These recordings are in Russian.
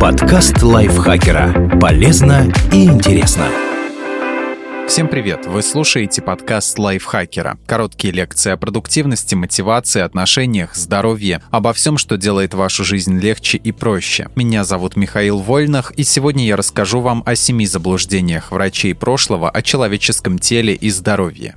Подкаст лайфхакера. Полезно и интересно. Всем привет! Вы слушаете подкаст лайфхакера. Короткие лекции о продуктивности, мотивации, отношениях, здоровье, обо всем, что делает вашу жизнь легче и проще. Меня зовут Михаил Вольнах, и сегодня я расскажу вам о семи заблуждениях врачей прошлого о человеческом теле и здоровье.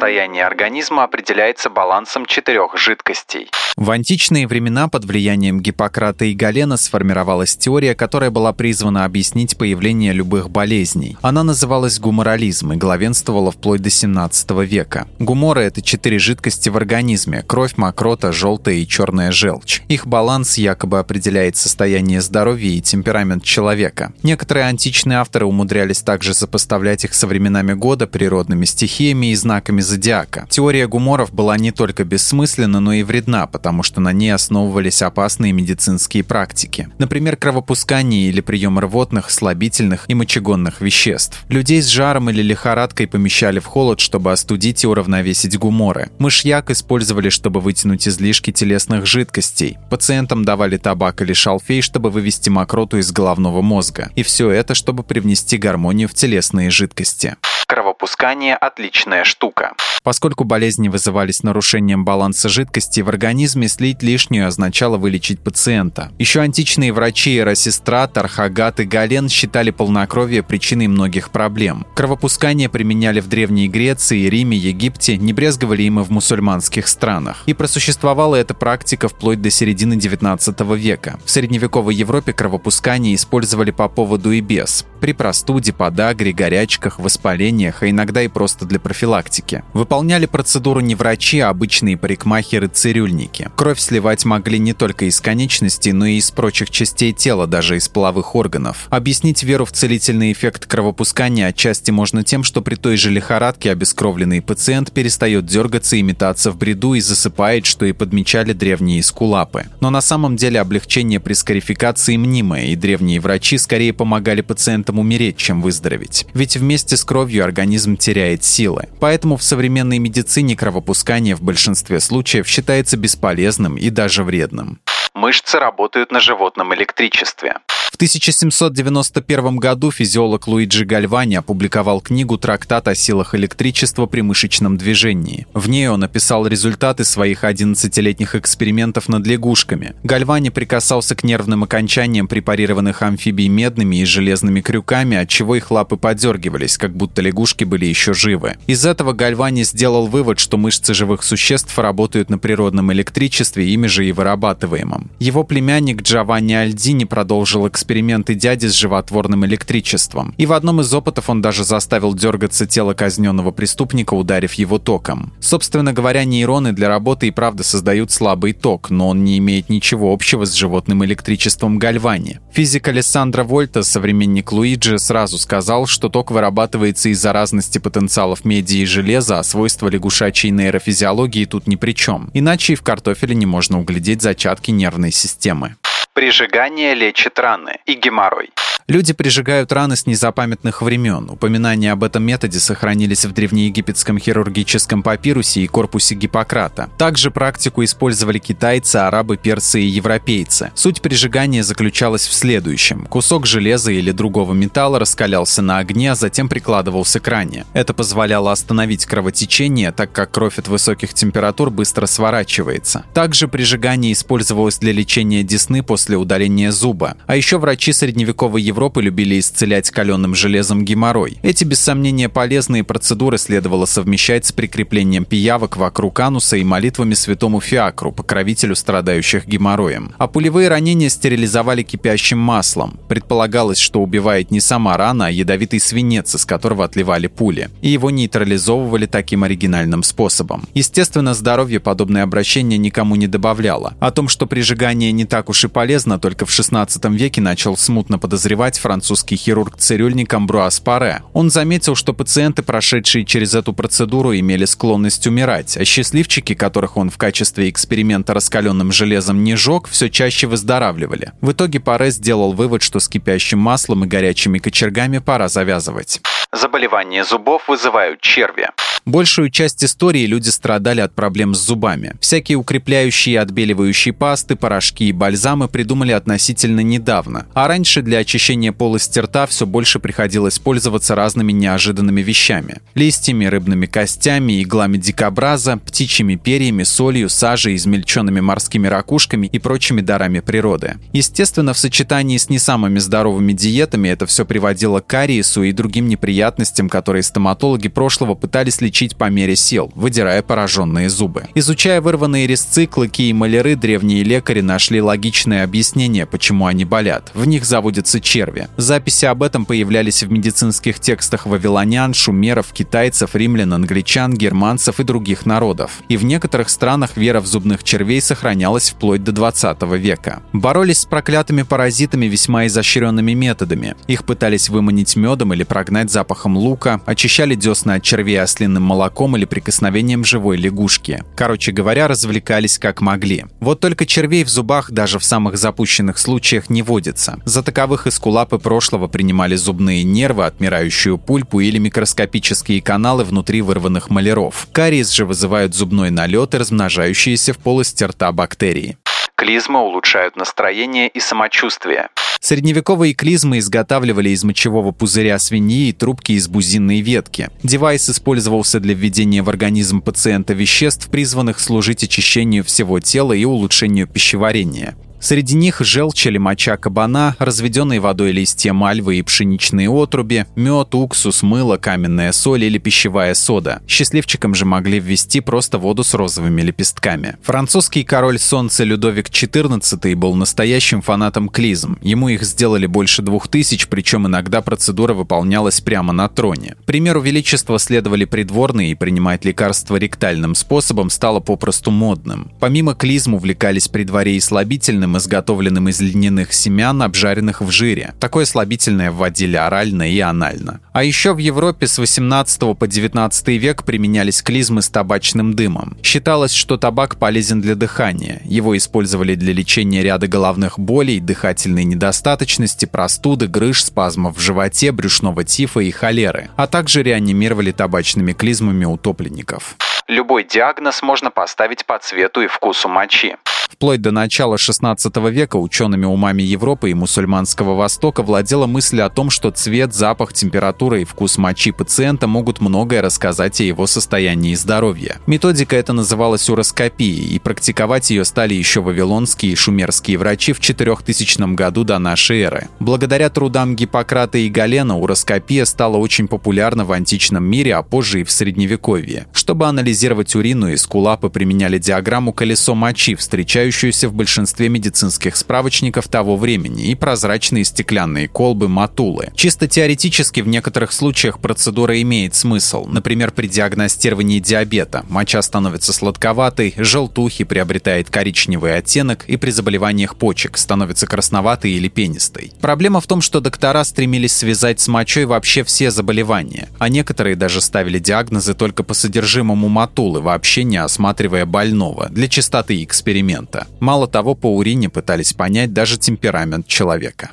Состояние организма определяется балансом четырех жидкостей. В античные времена под влиянием Гиппократа и Галена сформировалась теория, которая была призвана объяснить появление любых болезней. Она называлась гуморализм и главенствовала вплоть до 17 века. Гуморы – это четыре жидкости в организме – кровь, мокрота, желтая и черная желчь. Их баланс якобы определяет состояние здоровья и темперамент человека. Некоторые античные авторы умудрялись также сопоставлять их со временами года, природными стихиями и знаками зодиака. Теория гуморов была не только бессмысленна, но и вредна, потому что на ней основывались опасные медицинские практики. Например, кровопускание или прием рвотных, слабительных и мочегонных веществ. Людей с жаром или лихорадкой помещали в холод, чтобы остудить и уравновесить гуморы. Мышьяк использовали, чтобы вытянуть излишки телесных жидкостей. Пациентам давали табак или шалфей, чтобы вывести мокроту из головного мозга. И все это, чтобы привнести гармонию в телесные жидкости. Кровопускание – отличная штука. Поскольку болезни вызывались нарушением баланса жидкости в организме, слить лишнюю означало вылечить пациента. Еще античные врачи Эросистрат, Архагат и Гален считали полнокровие причиной многих проблем. Кровопускание применяли в Древней Греции, Риме, Египте, не брезговали им и в мусульманских странах. И просуществовала эта практика вплоть до середины 19 века. В средневековой Европе кровопускание использовали по поводу и без. При простуде, подагре, горячках, воспалении лечениях, а иногда и просто для профилактики. Выполняли процедуру не врачи, а обычные парикмахеры-цирюльники. Кровь сливать могли не только из конечностей, но и из прочих частей тела, даже из половых органов. Объяснить веру в целительный эффект кровопускания отчасти можно тем, что при той же лихорадке обескровленный пациент перестает дергаться и метаться в бреду и засыпает, что и подмечали древние эскулапы. Но на самом деле облегчение при скарификации мнимое, и древние врачи скорее помогали пациентам умереть, чем выздороветь. Ведь вместе с кровью организм теряет силы. Поэтому в современной медицине кровопускание в большинстве случаев считается бесполезным и даже вредным. Мышцы работают на животном электричестве. В 1791 году физиолог Луиджи Гальвани опубликовал книгу «Трактат о силах электричества при мышечном движении». В ней он описал результаты своих 11-летних экспериментов над лягушками. Гальвани прикасался к нервным окончаниям препарированных амфибий медными и железными крюками, отчего их лапы подергивались, как будто лягушки были еще живы. Из этого Гальвани сделал вывод, что мышцы живых существ работают на природном электричестве, ими же и вырабатываемом. Его племянник Джованни Альдини продолжил эксперимент эксперименты дяди с животворным электричеством. И в одном из опытов он даже заставил дергаться тело казненного преступника, ударив его током. Собственно говоря, нейроны для работы и правда создают слабый ток, но он не имеет ничего общего с животным электричеством Гальвани. Физик Алессандро Вольта, современник Луиджи, сразу сказал, что ток вырабатывается из-за разности потенциалов меди и железа, а свойства лягушачьей нейрофизиологии тут ни при чем. Иначе и в картофеле не можно углядеть зачатки нервной системы. Прижигание лечит раны и геморрой. Люди прижигают раны с незапамятных времен. Упоминания об этом методе сохранились в древнеегипетском хирургическом папирусе и корпусе Гиппократа. Также практику использовали китайцы, арабы, персы и европейцы. Суть прижигания заключалась в следующем. Кусок железа или другого металла раскалялся на огне, а затем прикладывался к ране. Это позволяло остановить кровотечение, так как кровь от высоких температур быстро сворачивается. Также прижигание использовалось для лечения десны после удаления зуба. А еще врачи средневековой Европы Европы любили исцелять каленым железом геморрой. Эти, без сомнения, полезные процедуры следовало совмещать с прикреплением пиявок вокруг ануса и молитвами святому Фиакру, покровителю страдающих геморроем. А пулевые ранения стерилизовали кипящим маслом. Предполагалось, что убивает не сама рана, а ядовитый свинец, из которого отливали пули. И его нейтрализовывали таким оригинальным способом. Естественно, здоровье подобное обращение никому не добавляло. О том, что прижигание не так уж и полезно, только в 16 веке начал смутно подозревать мать французский хирург-цирюльник Амбруас Паре. Он заметил, что пациенты, прошедшие через эту процедуру, имели склонность умирать, а счастливчики, которых он в качестве эксперимента раскаленным железом не жег, все чаще выздоравливали. В итоге Паре сделал вывод, что с кипящим маслом и горячими кочергами пора завязывать. Заболевания зубов вызывают черви. Большую часть истории люди страдали от проблем с зубами. Всякие укрепляющие и отбеливающие пасты, порошки и бальзамы придумали относительно недавно. А раньше для очищения полости рта все больше приходилось пользоваться разными неожиданными вещами. Листьями, рыбными костями, иглами дикобраза, птичьими перьями, солью, сажей, измельченными морскими ракушками и прочими дарами природы. Естественно, в сочетании с не самыми здоровыми диетами это все приводило к кариесу и другим неприятностям, которые стоматологи прошлого пытались лечить по мере сил, выдирая пораженные зубы. Изучая вырванные резцы, клыки и маляры, древние лекари нашли логичное объяснение, почему они болят. В них заводятся черви. Записи об этом появлялись в медицинских текстах вавилонян, шумеров, китайцев, римлян, англичан, германцев и других народов. И в некоторых странах вера в зубных червей сохранялась вплоть до 20 века. Боролись с проклятыми паразитами весьма изощренными методами. Их пытались выманить медом или прогнать запахом лука, очищали десна от червей ослиным молоком или прикосновением живой лягушки. Короче говоря, развлекались как могли. Вот только червей в зубах даже в самых запущенных случаях не водится. За таковых эскулапы прошлого принимали зубные нервы, отмирающую пульпу или микроскопические каналы внутри вырванных маляров. Кариес же вызывают зубной налет и размножающиеся в полости рта бактерии. Клизмы улучшают настроение и самочувствие. Средневековые клизмы изготавливали из мочевого пузыря свиньи и трубки из бузинной ветки. Девайс использовался для введения в организм пациента веществ, призванных служить очищению всего тела и улучшению пищеварения. Среди них желчь или моча кабана, разведенные водой листья мальвы и пшеничные отруби, мед, уксус, мыло, каменная соль или пищевая сода. Счастливчикам же могли ввести просто воду с розовыми лепестками. Французский король солнца Людовик XIV был настоящим фанатом клизм. Ему их сделали больше двух тысяч, причем иногда процедура выполнялась прямо на троне. Примеру величества следовали придворные, и принимать лекарства ректальным способом стало попросту модным. Помимо клизм увлекались при дворе и слабительным, слабительным, изготовленным из льняных семян, обжаренных в жире. Такое слабительное вводили орально и анально. А еще в Европе с 18 по 19 век применялись клизмы с табачным дымом. Считалось, что табак полезен для дыхания. Его использовали для лечения ряда головных болей, дыхательной недостаточности, простуды, грыж, спазмов в животе, брюшного тифа и холеры, а также реанимировали табачными клизмами утопленников. Любой диагноз можно поставить по цвету и вкусу мочи. Вплоть до начала XVI века учеными умами Европы и мусульманского Востока владела мысль о том, что цвет, запах, температура и вкус мочи пациента могут многое рассказать о его состоянии здоровья. Методика эта называлась уроскопией, и практиковать ее стали еще вавилонские и шумерские врачи в 4000 году до нашей эры. Благодаря трудам Гиппократа и Галена уроскопия стала очень популярна в античном мире, а позже и в Средневековье. Чтобы анализировать урину, эскулапы применяли диаграмму колесо мочи, встречая встречающуюся в большинстве медицинских справочников того времени, и прозрачные стеклянные колбы матулы. Чисто теоретически в некоторых случаях процедура имеет смысл. Например, при диагностировании диабета моча становится сладковатой, желтухи приобретает коричневый оттенок и при заболеваниях почек становится красноватой или пенистой. Проблема в том, что доктора стремились связать с мочой вообще все заболевания, а некоторые даже ставили диагнозы только по содержимому матулы, вообще не осматривая больного, для чистоты эксперимента. Мало того, по урине пытались понять даже темперамент человека.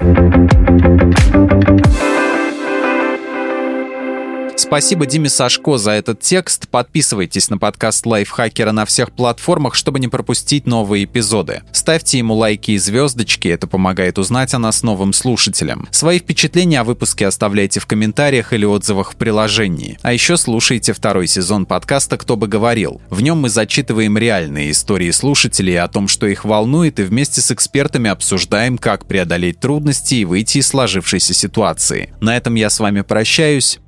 Спасибо Диме Сашко за этот текст. Подписывайтесь на подкаст Лайфхакера на всех платформах, чтобы не пропустить новые эпизоды. Ставьте ему лайки и звездочки, это помогает узнать о нас новым слушателям. Свои впечатления о выпуске оставляйте в комментариях или отзывах в приложении. А еще слушайте второй сезон подкаста «Кто бы говорил». В нем мы зачитываем реальные истории слушателей о том, что их волнует, и вместе с экспертами обсуждаем, как преодолеть трудности и выйти из сложившейся ситуации. На этом я с вами прощаюсь.